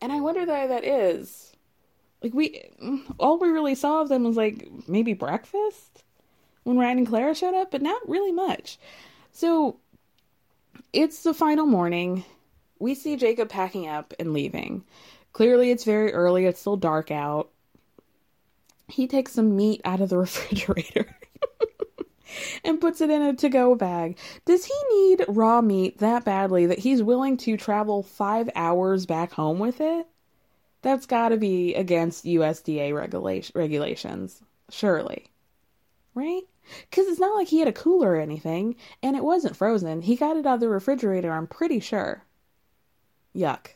And i wonder why that is. Like we all we really saw of them was like maybe breakfast when ryan and clara showed up but not really much. So it's the final morning. We see Jacob packing up and leaving. Clearly, it's very early, it's still dark out. He takes some meat out of the [laughs] refrigerator [laughs] and puts it in a to go bag. Does he need raw meat that badly that he's willing to travel five hours back home with it? That's got to be against USDA regulation regulations, surely. Right? Because it's not like he had a cooler or anything, and it wasn't frozen. He got it out of the refrigerator, I'm pretty sure. Yuck.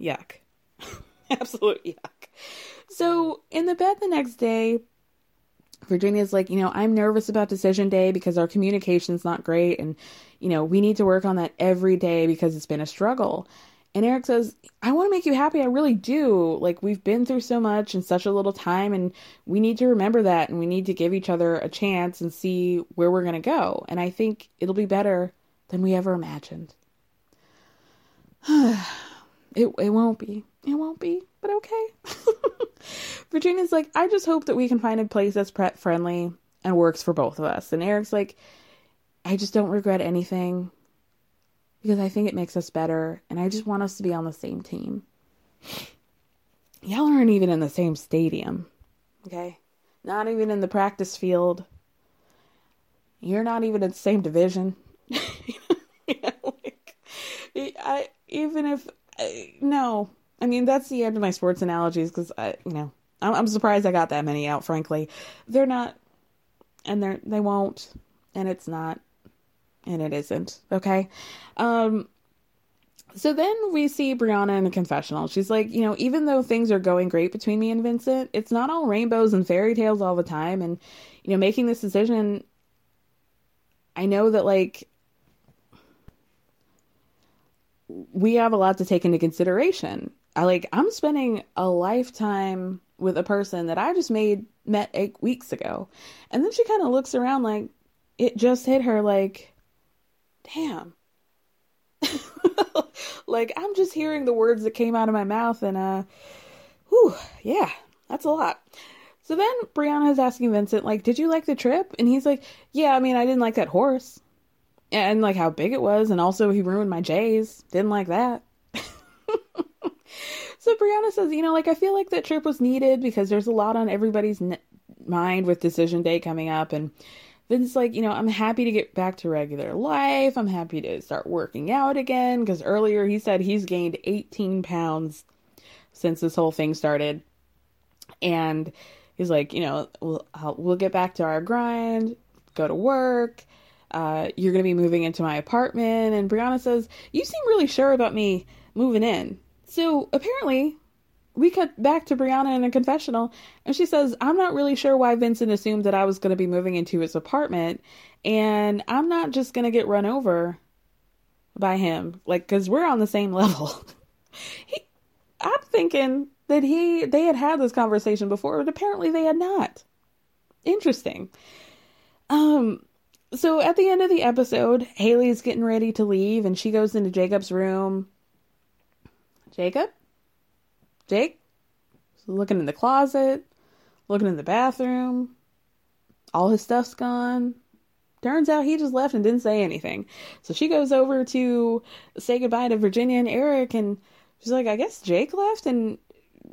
Yuck. [laughs] Absolute yuck. So, in the bed the next day, Virginia's like, you know, I'm nervous about decision day because our communication's not great, and, you know, we need to work on that every day because it's been a struggle. And Eric says, I want to make you happy. I really do. Like, we've been through so much in such a little time, and we need to remember that, and we need to give each other a chance and see where we're going to go. And I think it'll be better than we ever imagined. [sighs] it it won't be. It won't be, but okay. [laughs] Virginia's like, I just hope that we can find a place that's pet friendly and works for both of us. And Eric's like, I just don't regret anything because I think it makes us better and I just want us to be on the same team. Y'all aren't even in the same stadium. Okay? Not even in the practice field. You're not even in the same division. [laughs] like, I even if I, no, I mean that's the end of my sports analogies because I, you know, I'm, I'm surprised I got that many out. Frankly, they're not, and they're they won't, and it's not, and it isn't. Okay, um. So then we see Brianna in the confessional. She's like, you know, even though things are going great between me and Vincent, it's not all rainbows and fairy tales all the time. And, you know, making this decision, I know that, like, we have a lot to take into consideration. I like I'm spending a lifetime with a person that I just made met 8 weeks ago. And then she kind of looks around like it just hit her like damn. [laughs] like I'm just hearing the words that came out of my mouth and uh whew, yeah, that's a lot. So then Brianna is asking Vincent, like, did you like the trip? And he's like, yeah, I mean, I didn't like that horse and like how big it was, and also he ruined my J's. Didn't like that. [laughs] so Brianna says, you know, like I feel like that trip was needed because there's a lot on everybody's mind with decision day coming up, and Vince's like, you know, I'm happy to get back to regular life. I'm happy to start working out again because earlier he said he's gained 18 pounds since this whole thing started, and he's like, you know, we'll I'll, we'll get back to our grind, go to work uh, you're going to be moving into my apartment. And Brianna says, You seem really sure about me moving in. So apparently, we cut back to Brianna in a confessional, and she says, I'm not really sure why Vincent assumed that I was going to be moving into his apartment, and I'm not just going to get run over by him, like, because we're on the same [laughs] level. he, I'm thinking that he they had had this conversation before, but apparently they had not. Interesting. Um, so at the end of the episode, Haley's getting ready to leave and she goes into Jacob's room. Jacob? Jake? Looking in the closet, looking in the bathroom. All his stuff's gone. Turns out he just left and didn't say anything. So she goes over to say goodbye to Virginia and Eric and she's like, I guess Jake left and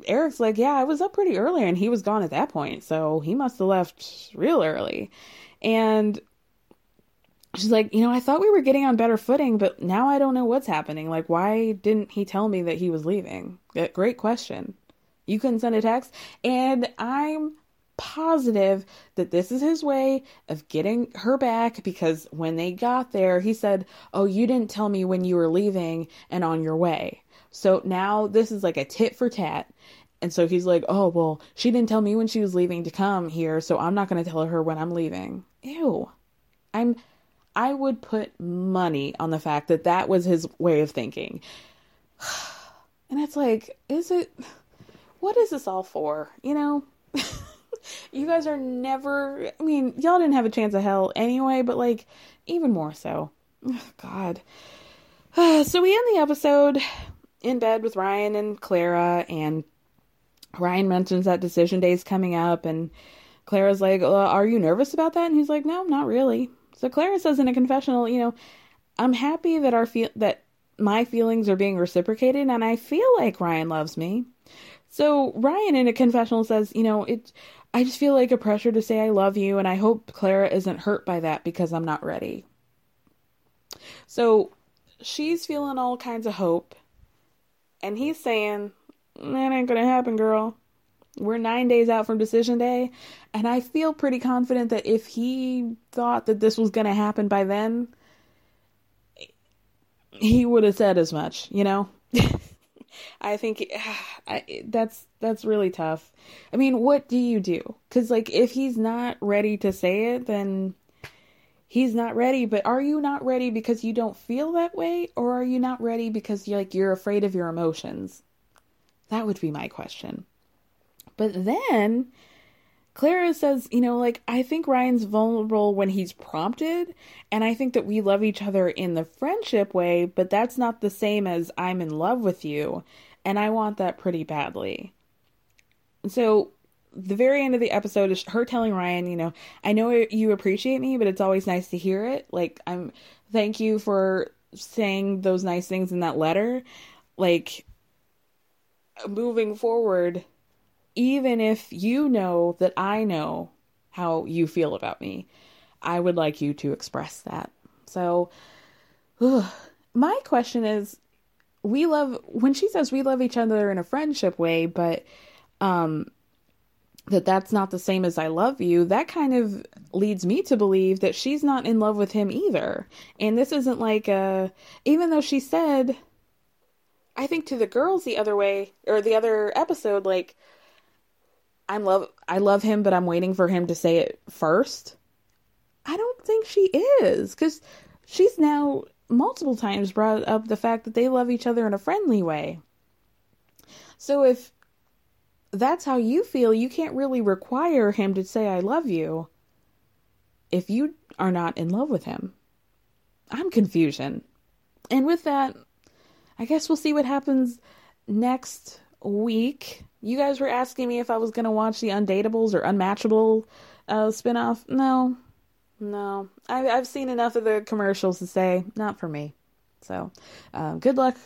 Eric's like, Yeah, I was up pretty early and he was gone at that point, so he must have left real early. And she's like, you know, I thought we were getting on better footing, but now I don't know what's happening. Like, why didn't he tell me that he was leaving? Great question. You couldn't send a text. And I'm positive that this is his way of getting her back because when they got there, he said, Oh, you didn't tell me when you were leaving and on your way. So now this is like a tit for tat. And so he's like, Oh, well, she didn't tell me when she was leaving to come here, so I'm not going to tell her when I'm leaving. Ew. I'm I would put money on the fact that that was his way of thinking. [sighs] And it's like, is it, what is this all for? You know? [laughs] you guys are never, I mean, y'all didn't have a chance of hell anyway, but like, even more so. God. [sighs] so we end the episode in bed with Ryan and Clara, and Ryan mentions that decision day is coming up, and Clara's like, uh, Are you nervous about that? And he's like, No, not really. So Clara says in a confessional, you know, I'm happy that our feel that my feelings are being reciprocated and I feel like Ryan loves me. So Ryan in a confessional says, you know, it I just feel like a pressure to say I love you and I hope Clara isn't hurt by that because I'm not ready. So she's feeling all kinds of hope and he's saying, that ain't gonna happen, girl. We're nine days out from decision day, and I feel pretty confident that if he thought that this was going to happen by then, he would have said as much, you know? [laughs] I think [sighs] I, that's that's really tough. I mean, what do you do? Cuz like if he's not ready to say it, then he's not ready, but are you not ready because you don't feel that way or are you not ready because you're like you're afraid of your emotions? That would be my question. But then Clara says, you know, like, I think Ryan's vulnerable when he's prompted, and I think that we love each other in the friendship way, but that's not the same as I'm in love with you, and I want that pretty badly. So, the very end of the episode is her telling Ryan, you know, I know you appreciate me, but it's always nice to hear it. Like, I'm, thank you for saying those nice things in that letter. Like, moving forward, even if you know that I know how you feel about me, I would like you to express that. So, ugh, my question is we love when she says we love each other in a friendship way, but um that that's not the same as I love you, that kind of leads me to believe that she's not in love with him either. And this isn't like a even though she said I think to the girls the other way or the other episode like I'm love I love him but I'm waiting for him to say it first. I don't think she is cuz she's now multiple times brought up the fact that they love each other in a friendly way. So if that's how you feel, you can't really require him to say I love you if you are not in love with him. I'm confusion. And with that, I guess we'll see what happens next week. You guys were asking me if I was to watch the Undateables or Unmatchable uh, spinoff. No, no. I, I've seen enough of the commercials to say, not for me. So, um, good luck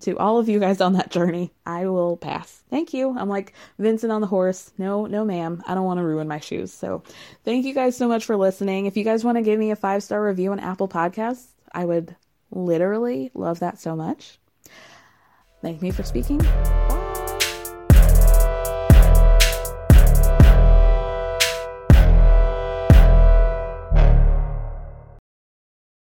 to all of you guys on that journey. I will pass. Thank you. I'm like Vincent on the horse. No, no, ma'am. I don't want to ruin my shoes. So, thank you guys so much for listening. If you guys want to give me a five star review on Apple Podcasts, I would literally love that so much. Thank me for speaking. Bye.